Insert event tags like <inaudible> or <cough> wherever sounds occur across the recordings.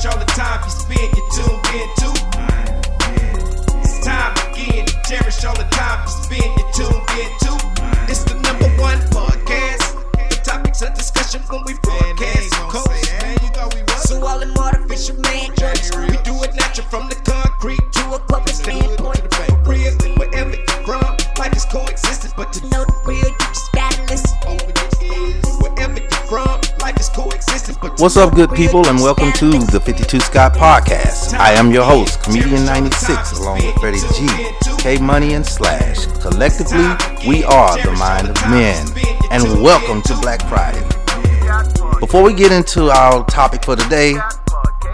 cherish all the time you spend. You tuned in to. It's time again to cherish all the time you spend. You tuned in to. It's the number one podcast. The topics of discussion when we broadcast. Coast. So all them artificial man What's up, good people, and welcome to the 52 Scott Podcast. I am your host, Comedian 96, along with Freddie G, K Money, and Slash. Collectively, we are the mind of men, and welcome to Black Friday. Before we get into our topic for today,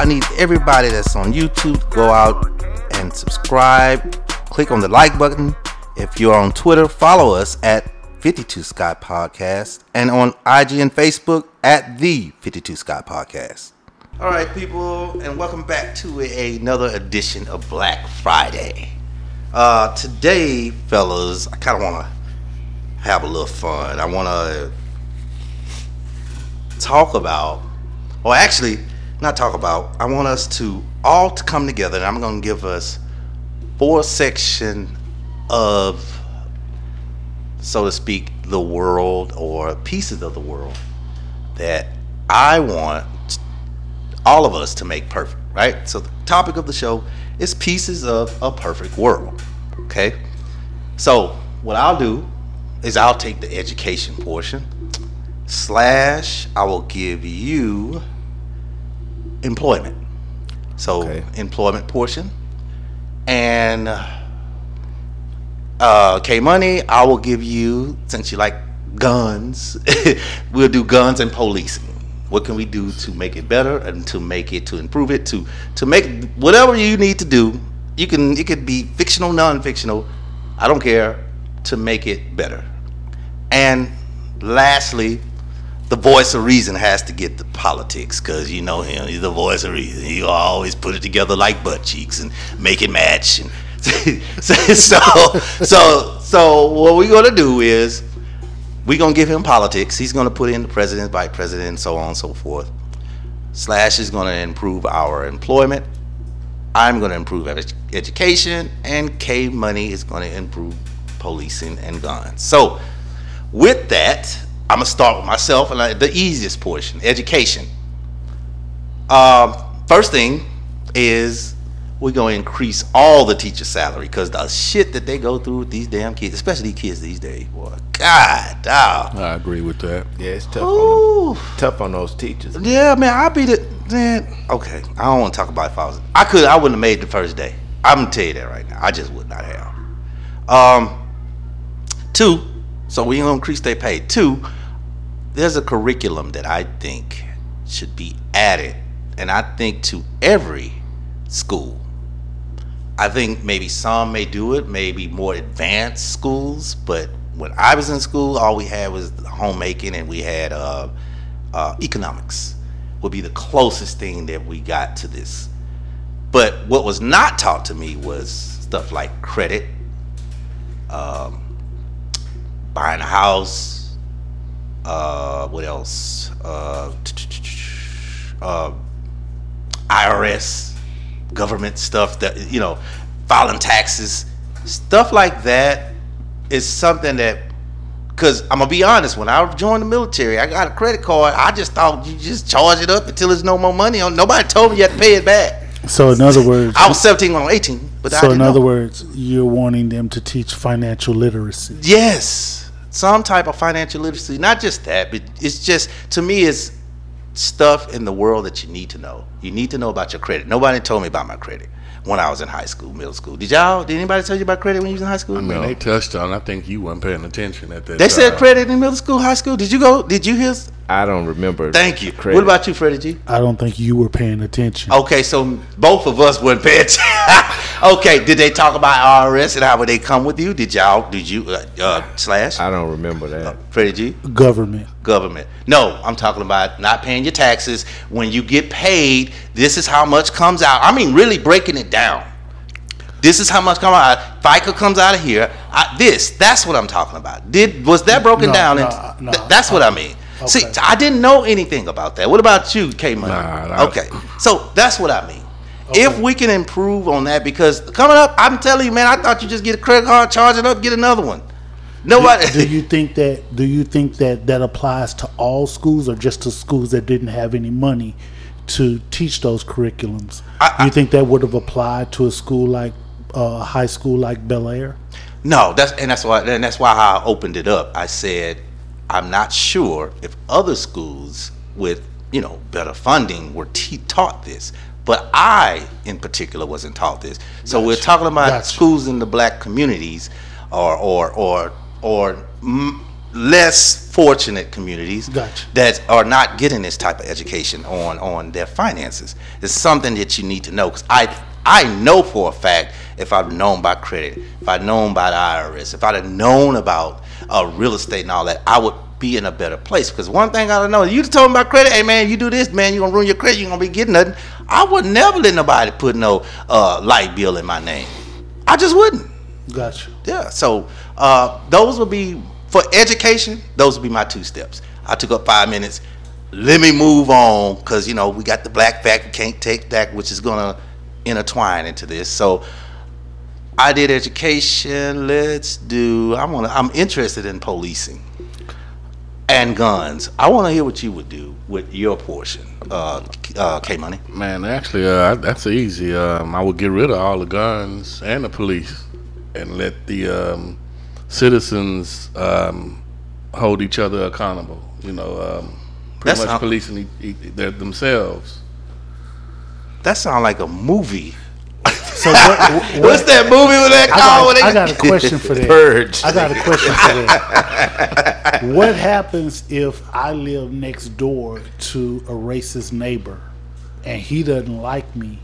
I need everybody that's on YouTube go out and subscribe. Click on the like button. If you're on Twitter, follow us at 52 Scott Podcast and on IG and Facebook at the 52 Scott Podcast. All right, people, and welcome back to another edition of Black Friday. Uh, today, fellas, I kind of want to have a little fun. I want to talk about, or actually, not talk about. I want us to all to come together, and I'm going to give us four section of, so to speak, the world or pieces of the world that I want all of us to make perfect. Right. So the topic of the show is pieces of a perfect world. Okay. So what I'll do is I'll take the education portion slash I will give you employment. So Okay. employment portion and uh K Money, I will give you since you like guns, <laughs> we'll do guns and policing. What can we do to make it better and to make it to improve it to to make whatever you need to do. You can it could be fictional, non-fictional. I don't care to make it better. And lastly, the voice of reason has to get the politics because you know him. He's the voice of reason. He always put it together like butt cheeks and make it match. And <laughs> so, so, so what we're gonna do is we're gonna give him politics. He's gonna put in the president, vice president, and so on and so forth. Slash is gonna improve our employment. I'm gonna improve ed- education, and K Money is gonna improve policing and guns. So with that, I'm gonna start with myself and I, the easiest portion, education. Um, first thing is we're gonna increase all the teacher salary because the shit that they go through with these damn kids, especially these kids these days, boy. God, dog. I agree with that. Yeah, it's tough on Ooh. them. tough on those teachers. Yeah, man, I'll be the man. Okay, I don't want to talk about if I was. I could. I wouldn't have made the first day. I'm gonna tell you that right now. I just would not have. Um, two. So we gonna increase their pay. Two. There's a curriculum that I think should be added, and I think to every school. I think maybe some may do it, maybe more advanced schools, but when I was in school, all we had was homemaking and we had uh, uh, economics would be the closest thing that we got to this. But what was not taught to me was stuff like credit, um, buying a house, uh, what else? Uh, <tsk> uh, IRS, government stuff that you know, filing taxes, stuff like that is something that. Cause I'm gonna be honest, when I joined the military, I got a credit card. I just thought you just charge it up until there's no more money on. Nobody told me you had to pay it back. So in other words, I was 17 when I was 18, but I so in other know. words, you're wanting them to teach financial literacy. Yes, some type of financial literacy. Not just that, but it's just to me, it's stuff in the world that you need to know. You need to know about your credit. Nobody told me about my credit when I was in high school, middle school. Did y'all? Did anybody tell you about credit when you was in high school? I mean, they touched on. I think you weren't paying attention at that. They said credit in middle school, high school. Did you go? Did you hear? I don't remember. Thank you. Credit. What about you, Freddie G? I don't think you were paying attention. Okay, so both of us weren't pay attention. <laughs> okay, did they talk about IRS and how would they come with you? Did y'all? Did you? Uh, uh, slash I don't remember that. Freddie G. Government. government. No, I'm talking about not paying your taxes. When you get paid, this is how much comes out. I mean, really breaking it down. This is how much comes out. FICA comes out of here. I, this, that's what I'm talking about. Did was that broken No, down? no, and no, th- that's what I mean. Okay. See, I didn't know anything about that. What about you, K Money? Nah, nah. okay, so that's what I mean. Okay. If we can improve on that, because coming up, I'm telling you, man, I thought you just get a credit card, charge it up, get another one. Nobody. do you think that do you think that that applies to all schools or just to schools that didn't have any money to teach those curriculums? I- do you think that would have applied to a school like uh, a high school like Bellaire? No, that's and that's why and that's why I opened it up. I said I'm not sure if other schools with you know better funding were te- taught this, but I in particular wasn't taught this. So we're talking about Gotcha. schools in the black communities, or or or or mm, less fortunate communities Gotcha. that are not getting this type of education on on their finances. It's something that you need to know because I I know for a fact if I'd known about credit, if I'd known about the IRS, if I'd have known about uh, real estate and all that, I would be in a better place. Because one thing I don't know, you told me about credit, hey man, you do this, man, you're gonna ruin your credit, you're gonna be getting nothing. I would never let nobody put no uh, light bill in my name. I just wouldn't. Gotcha. Yeah. So uh, those would be for education. Those would be my two steps. I took up five minutes. Let me move on because you know we got the black fact. We can't take that, which is gonna intertwine into this. So I did education. Let's do. I'm gonna. I'm interested in policing and guns. I want to hear what you would do with your portion, uh, uh, K Money. Man, actually, uh, that's easy. Um, I would get rid of all the guns and the police, and let the um, citizens um, hold each other accountable. You know, um, pretty That's much policing e- e- themselves. That sounds like a movie. So what, what, <laughs> What's that movie with that I got, I got a question for that. Purge. I got a question for that. <laughs> what happens if I live next door to a racist neighbor and he doesn't like me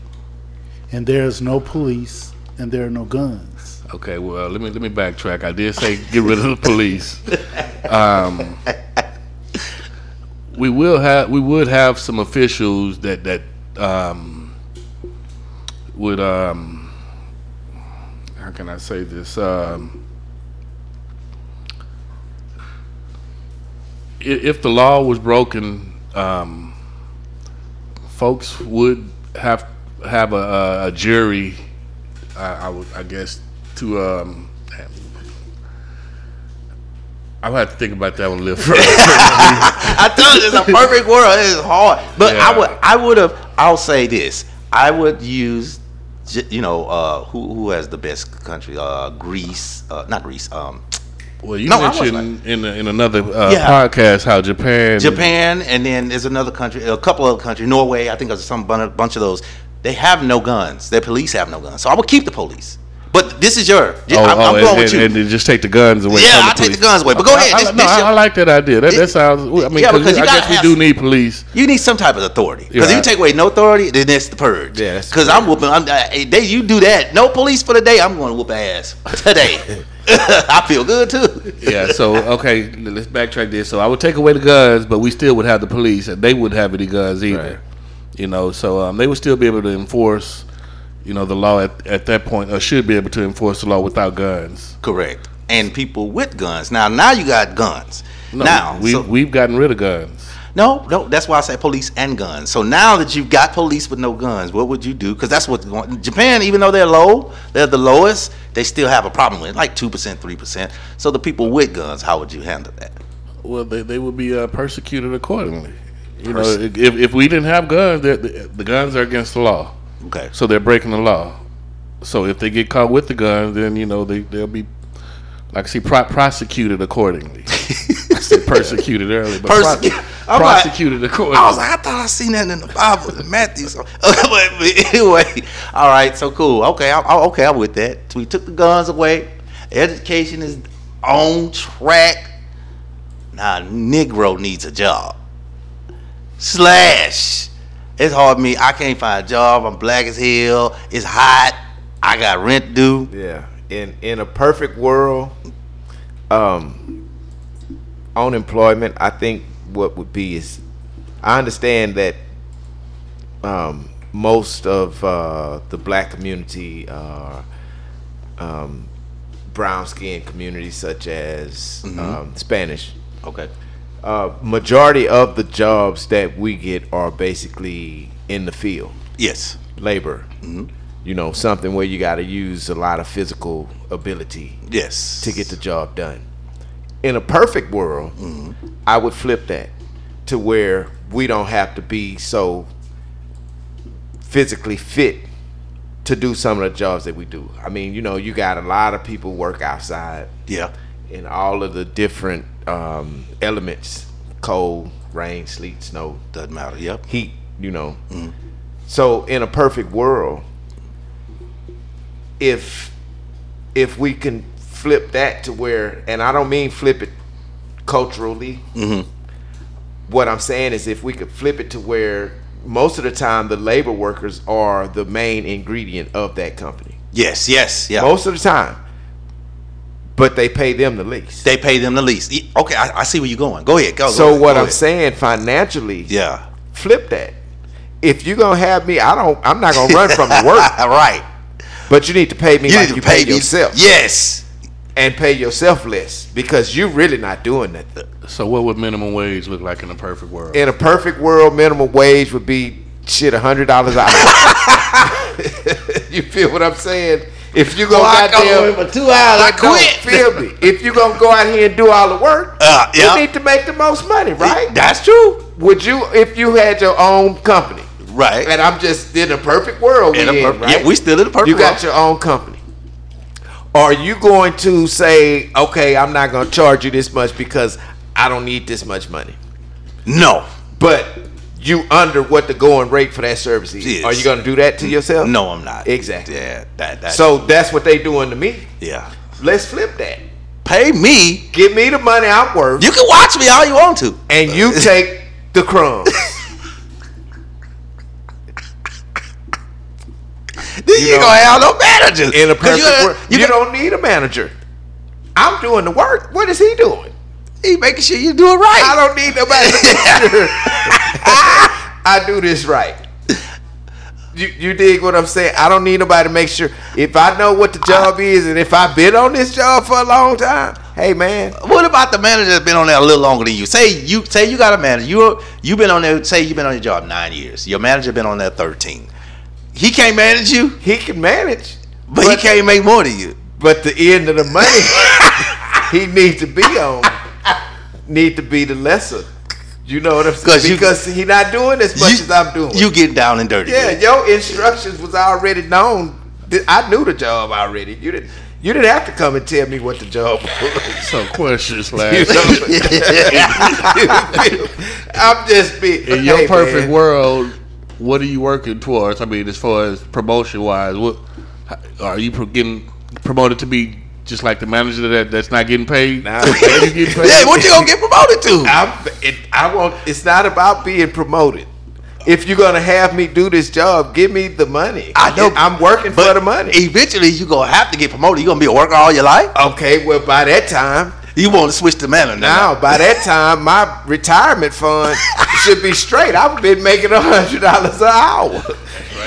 and there's no police and there are no guns? Okay, well, let me let me backtrack. I did say get rid of the police. Um, we will have we would have some officials that that um, would um, can I say this? Um, if the law was broken, um, folks would have have a, a, jury. I, I would, I guess, to um, I would have to think about that one a little further. <laughs> I told you it's a perfect world. It's hard, but I would, I would have. I'll say this: I would use, you know, uh, who who has the best country? Uh, Greece, uh, not Greece. Um, well, you No, mentioned in in another uh, Yeah. podcast how Japan, Japan, and then there's another country, a couple other countries, Norway. I think there's some bunch of those. They have no guns. Their police have no guns. So I would keep the police. But this is your. Oh, I'm, I'm oh, going and, with you. and, and just take the guns away. Yeah, I'll take the guns away, but go I- ahead, I, this- no, this I, I like that idea. That, It- that sounds. I mean, Yeah, 'cause because you I guess we do need police. You need some type of authority because if you take away no authority, then it's the purge. Yeah, because I'm whooping. I'm, hey, they, you do that. No police for the day. I'm going to whoop ass today. <laughs> <laughs> I feel good too. Yeah. So okay, let's backtrack this. So I would take away the guns, but we still would have the police, and they wouldn't have any guns either. Right. You know, so um, they would still be able to enforce, you know, the law at, at that point, or should be able to enforce the law without guns. Correct. And people with guns. Now, now you got guns. No, now, we so- we've gotten rid of guns. no, no. That's why I say police and guns. So now that you've got police with no guns, what would you do? Because that's what's going. Japan, even though they're low, they're the lowest. They still have a problem with it, like two percent, three percent. So the people with guns, how would you handle that? Well, they, they would be uh, persecuted accordingly. You know, if, if we didn't have guns, the, the guns are against the law, Okay. so they're breaking the law. So if they get caught with the guns, then you know they they'll be like see pro- prosecuted accordingly. I said <laughs> persecuted earlier, but pro- Persecu- I'm like- prosecuted accordingly. I was like, I thought I seen that in the Bible, in Matthew. So, <laughs> but anyway, all right, so cool. Okay, I, I, okay, I'm with that. So we took the guns away. Education is on track. Now, Negro needs a job. Slash. It's hard for me. I can't find a job. I'm black as hell. It's hot. I got rent due. Yeah. In in a perfect world, um, unemployment. I think what would be is, I understand that, um, most of uh, the black community are, um, brown skinned communities such as um, Spanish. Okay. Uh, majority of the jobs that we get are basically in the field, Yes. labor. You know, something where you got to use a lot of physical ability Yes. to get the job done. In a perfect world, I would flip that to where we don't have to be so physically fit to do some of the jobs that we do. I mean, you know, you got a lot of people work outside Yeah. In all of the different um, elements cold, rain, sleet, snow, Doesn't matter. Yep. heat, you know. So in a perfect world, if if we can flip that to where, and I don't mean flip it culturally. What I'm saying is, if we could flip it to where most of the time the labor workers are the main ingredient of that company, Yes. Yes. Yeah. most of the time, but they pay them the least. they pay them the least. Okay. I, I see where you're going. Go ahead. Go. so go ahead, what go I'm ahead. saying financially, Yeah. flip that. If you're gonna have me, I don't. I'm not gonna run from the work. <laughs> right. But you need to pay me You like need you to pay pay me- yourself, Yes. and pay yourself less because you're really not doing that. So what would minimum wage look like in a perfect world? In a perfect world, minimum wage would be shit a hundred dollars an hour. <laughs> <laughs> you feel what I'm saying? If you go goddamn, for two hours. I no, feel me. <laughs> If you gonna go out here and do all the work, Uh, yeah. you need to make the most money, right? That's true. Would you, if you had your own company, Right. and I'm just in a perfect world, In a in, right? yeah, we still in a perfect world. You got world. your own company. Are you going to say, okay, I'm not going to charge you this much because I don't need this much money? No. But you under what the going rate for that service is. Yes. Are you going to do that to yourself? No, I'm not. Exactly. Yeah. That. That. So that's what they doing to me. yeah. Let's flip that. Pay me. Give me the money I'm worth, You can watch me all you want to. and you <laughs> take the crumbs. <laughs> Then you, know, ain't gonna have no manager. In a perfect you, world, you, you don't need a manager. I'm doing the work. What is he doing? he making sure you do it right. I don't need nobody to make <laughs> sure I do this right. You, you dig what I'm saying? I don't need nobody to make sure. If I know what the job is and if I've been on this job for a long time, hey man, What about the manager that's been on there a little longer than you? Say you say you got a manager. You you've been on there. Say you've been on your job nine years. Your manager been on there thirteen. He can't manage you, he can manage, but, he can't make more than you. But the end of the money <laughs> he needs to be on need to be the lesser. You know what I'm saying? 'Cause you- Because he not doing as much you, as I'm doing. You getting down and dirty. Yeah, with your instructions was already known. I knew the job already. You didn't. You didn't have to come and tell me what the job was. <laughs> Some questions, <laughs> question You slash know? <laughs> I'm just being. in your hey, perfect man, world, what are you working towards? I mean, as far as promotion wise, what are you getting promoted to be? Just like the manager that that's not getting paid. Nah, getting paid? <laughs> Yeah, what you gonna get promoted to? I'm, it, I want. It's not about being promoted. If you're gonna have me do this job, give me the money. I know. I'm working for the money. Eventually, you're gonna have to get promoted. You're gonna be a worker all your life. Okay, well by that time, You want to switch to manager now by that time, my retirement fund should be straight. I've been making a hundred dollars an hour.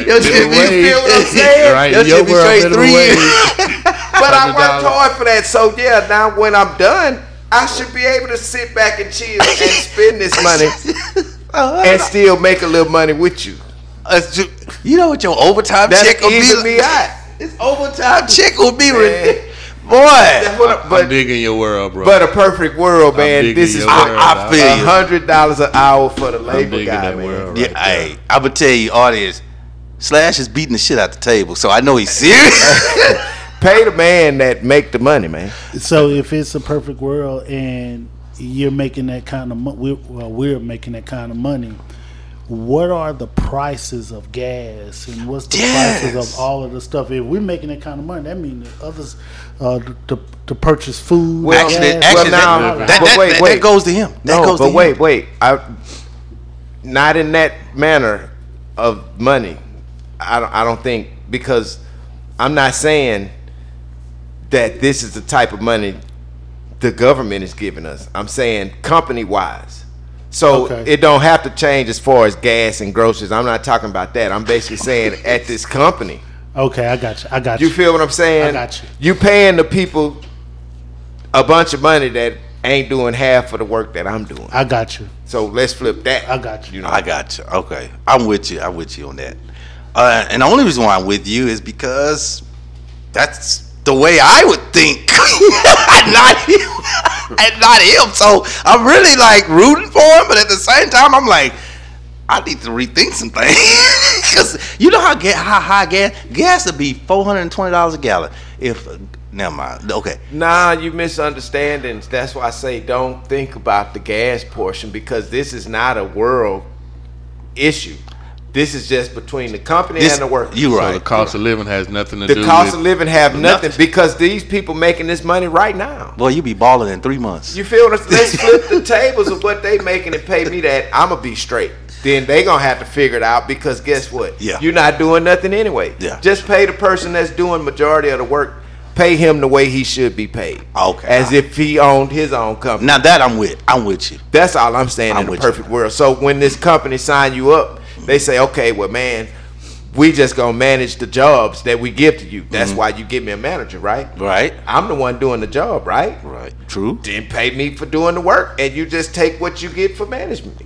Your shit You be- feel what I'm saying? <laughs> Right, Your in your shit be straight three years. <laughs> But I worked hard for that. So yeah, now when I'm done, I should be able to sit back and chill and <laughs> spend this money and still make a little money with you. Uh, That's You know what your overtime That's check will be? even me out. This overtime check will be, Man. That's boy. what I- I'm digging your world, bro. but a perfect world, man. This is what world. I feel a you. hundred dollars an hour for the labor digging guy, that man. world. Yeah, right hey, I'm gonna tell you, audience. Slash is beating the shit out the table, so I know he's serious. <laughs> Pay the man that make the money, man. So if it's a perfect world and you're making that kind of money, we're, well, we're making that kind of money. What are the prices of gas and what's the prices of all of the stuff? If we're making that kind of money, that means that others uh, to, to purchase food. Well, actually, gas, actually, now- that, that, that- wait, that- wait. that goes to him. That no, goes but to wait, him. wait. I not in that manner of money. I don't, I don't think because I'm not saying that this is the type of money the government is giving us. I'm saying company wise. So Okay. it don't have to change as far as gas and groceries. I'm not talking about that. I'm basically saying at this company. Okay, I got you. I got You you. feel what I'm saying? I got you. You paying the people a bunch of money that ain't doing half of the work that I'm doing. I got you. So let's flip that. I got you. You know, I got you. Okay, I'm with you. I'm with you on that. Uh, and the only reason why I'm with you is because that's the way I would think, and <laughs> not him, <laughs> and not him. So I'm really like rooting for him, but at the same time, I'm like, I need to rethink some things <laughs> because you know how ga- how high gas gas would be four hundred and twenty dollars a gallon. If never mind. Okay, Nah, you misunderstandings. That's why I say don't think about the gas portion because this is not a world issue. This is just between the company this and the worker. you So right. the cost of living has nothing to do the cost of living have nothing, Nothing. because these people making this money right now. Boy, you be balling in three months. You feel us? <laughs> Let's flip the tables of what they making and pay me that. I'ma be straight. Then they gonna have to figure it out because guess what? Yeah. You're not doing nothing anyway. Yeah. Just pay the person that's doing majority of the work. Pay him the way he should be paid. Okay. As if he owned his own company. now that I'm with, I'm with you. That's all I'm saying I'm in a with you. perfect world. So when this company sign you up, they say, okay, well, man, we just gonna manage the jobs that we give to you. That's Mm-hmm. why you give me a manager, right? Right. I'm the one doing the job, right? Right. True. Didn't pay me for doing the work, and you just take what you get for management.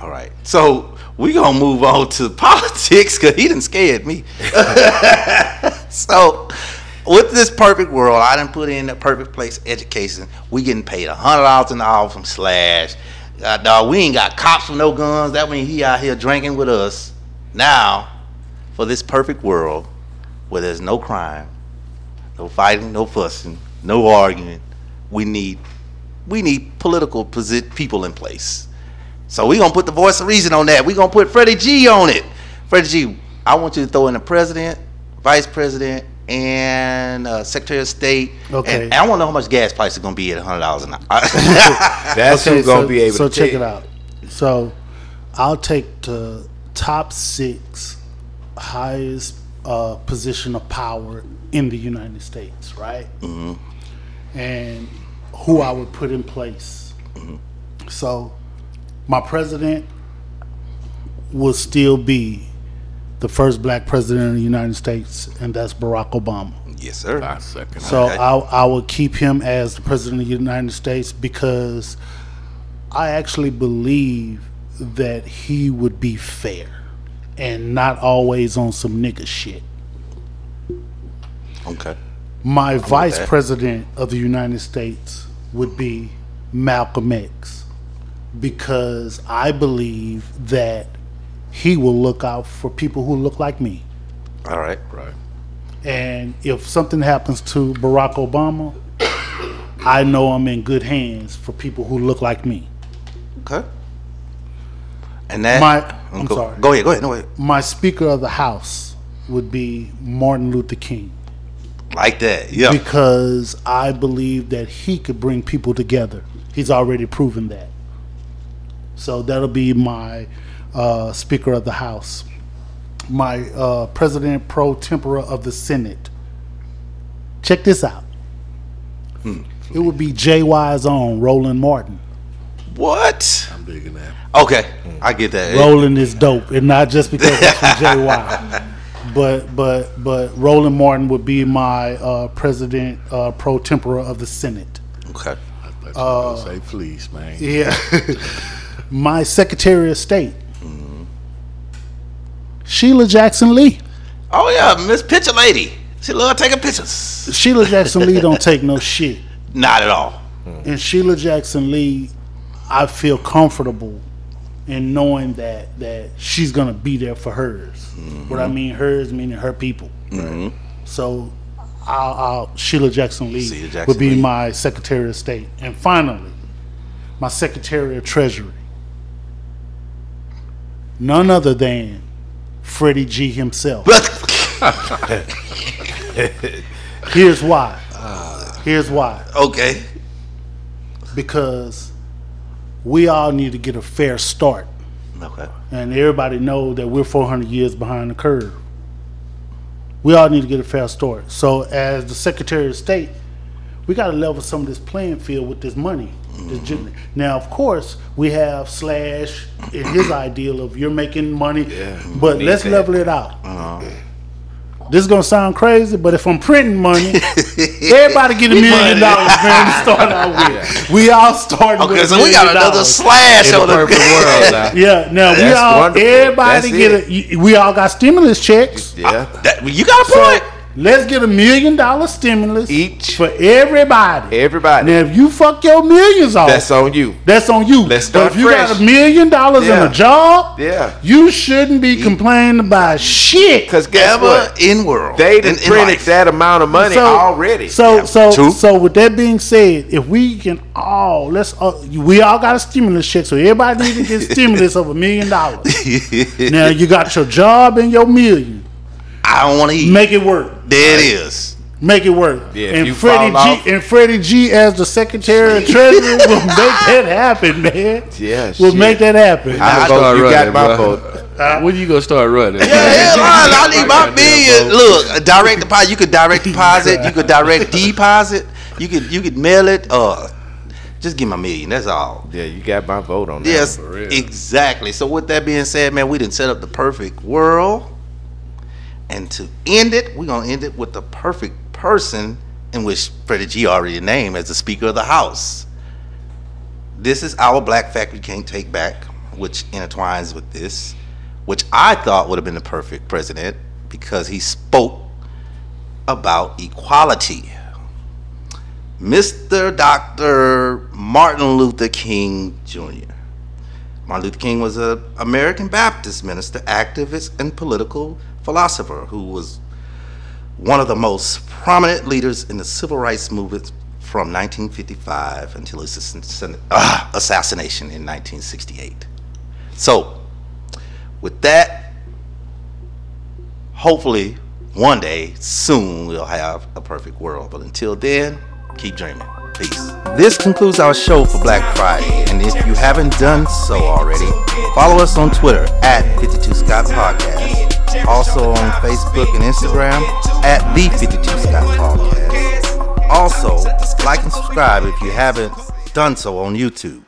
All right. So we gonna move on to <laughs> politics because he didn't scared me. <laughs> so with this perfect world, I didn't put in the perfect place education. We getting paid a hundred dollars an hour from Slash. Uh, dog, we ain't got cops with no guns. That means he out here drinking with us. Now, for this perfect world where there's no crime, no fighting, no fussing, no arguing, we need we need political people in place. So we gonna put the voice of reason on that. We gonna put Freddie G on it. Freddie G, I want you to throw in the president, vice president, and uh, secretary of state. Okay. And, and I want to know how much gas price is gonna be at hundred dollars an hour. <laughs> That's who's gonna so, be able so to check tell it out. So I'll take the top six highest uh, position of power in the United States, right? Mm-hmm. And who I would put in place. Mm. So my president will still be the first black president of the United States, and that's Barack Obama. yes, sir. I second. So Okay. I I will keep him as the president of the United States because I actually believe that he would be fair and not always on some nigga shit. Okay. My vice president of the United States would be Malcolm X because I believe that he will look out for people who look like me. All right. Right. And if something happens to Barack Obama, I know I'm in good hands for people who look like me. Okay. And that My- I'm go, sorry. Go ahead. Go ahead. No wait. My Speaker of the House would be Martin Luther King Like that. Yeah. because I believe that he could bring people together. He's already proven that. So that'll be my uh, Speaker of the House. My uh, President pro tempore of the Senate. Check this out. It would be JY's own Roland Martin. what? I'm digging that. Okay. I get that. Roland is dope, and not just because that's from JY. <laughs> But but but Roland Martin would be my uh, president uh, pro tempore of the Senate. Okay. I thought you were gonna say fleece, man. Yeah. <laughs> my Secretary of State, Sheila Jackson Lee. Oh yeah, Miss Picture Lady. She love taking pictures. Sheila <laughs> Jackson Lee don't take no shit. Not at all. Mm. And Sheila Jackson Lee, I feel comfortable in knowing that that she's gonna be there for hers. Mm-hmm. What I mean hers meaning her people. Mm-hmm. So, I'll, I'll, Sheila Jackson Lee Sheila Jackson would be Lee. my Secretary of State, and finally, my Secretary of Treasury, none other than Freddie G himself. <laughs> Here's why. Here's why okay. because we all need to get a fair start Okay. and everybody know that we're 400 years behind the curve we all need to get a fair start so as the secretary of state we got to level some of this playing field with this money This gen- now of course we have slash in his ideal of you're making money but let's that. level it out uh-huh. this is gonna sound crazy, but if I'm printing money, <laughs> everybody get a million dollars, man. To start out with, <laughs> we all starting. Okay, with so we got another dollars. slash In on the perfect <laughs> world now. Yeah, now we all, wonderful. everybody That's get a. We all got stimulus checks. Yeah. Uh, that, you got a So point. Let's get a million dollar stimulus Each. for everybody. Everybody. Now, if you fuck your millions off, That's on you. That's on you. Let's but start if you got a million dollars Yeah. in a job, Yeah. you shouldn't be complaining about shit. Because guess Ever what? in world. They didn't print that amount of money already. So, so, True. so, with that being said, if we can all let's uh, we all got a stimulus check, so everybody need to get <laughs> stimulus of a million dollars. <laughs> Now you got your job and your million. I don't want to eat. Make it work. there it is. Make it work. Yeah, if and you Freddie fall G off- and Freddie G as the Secretary of <laughs> Treasury will make that happen, man. Yeah, We'll shit. make that happen. I Start vote, you got running, my bro. vote. when you gonna start running? Yeah, hell, I, I need my million. Look, a direct deposit. You could direct <laughs> deposit. You could direct deposit. You could you could mail it. Uh, just give my million. That's all. Yeah, you got my vote on that. Yes, exactly. So with that being said, man, we didn't set up the perfect world, and to end it, we're gonna end it with the perfect person in which Freddie G already named as the Speaker of the House. This is our Black Fact we can't take back, which intertwines with this, which I thought would have been the perfect president because he spoke about equality. Mr. Dr. Martin Luther King Jr. Martin Luther King was an American Baptist minister, activist, and political philosopher who was one of the most prominent leaders in the civil rights movement from 1955 until his ah, assassination in 1968. So, with that, hopefully, one day, soon, we'll have a perfect world. But until then, keep dreaming. Peace. This concludes our show for Black Friday. And if you haven't done so already, follow us on Twitter at 52 Scott Podcast. Also on Facebook and Instagram at the 52 Scott Podcast. Also, like and subscribe if you haven't done so on YouTube.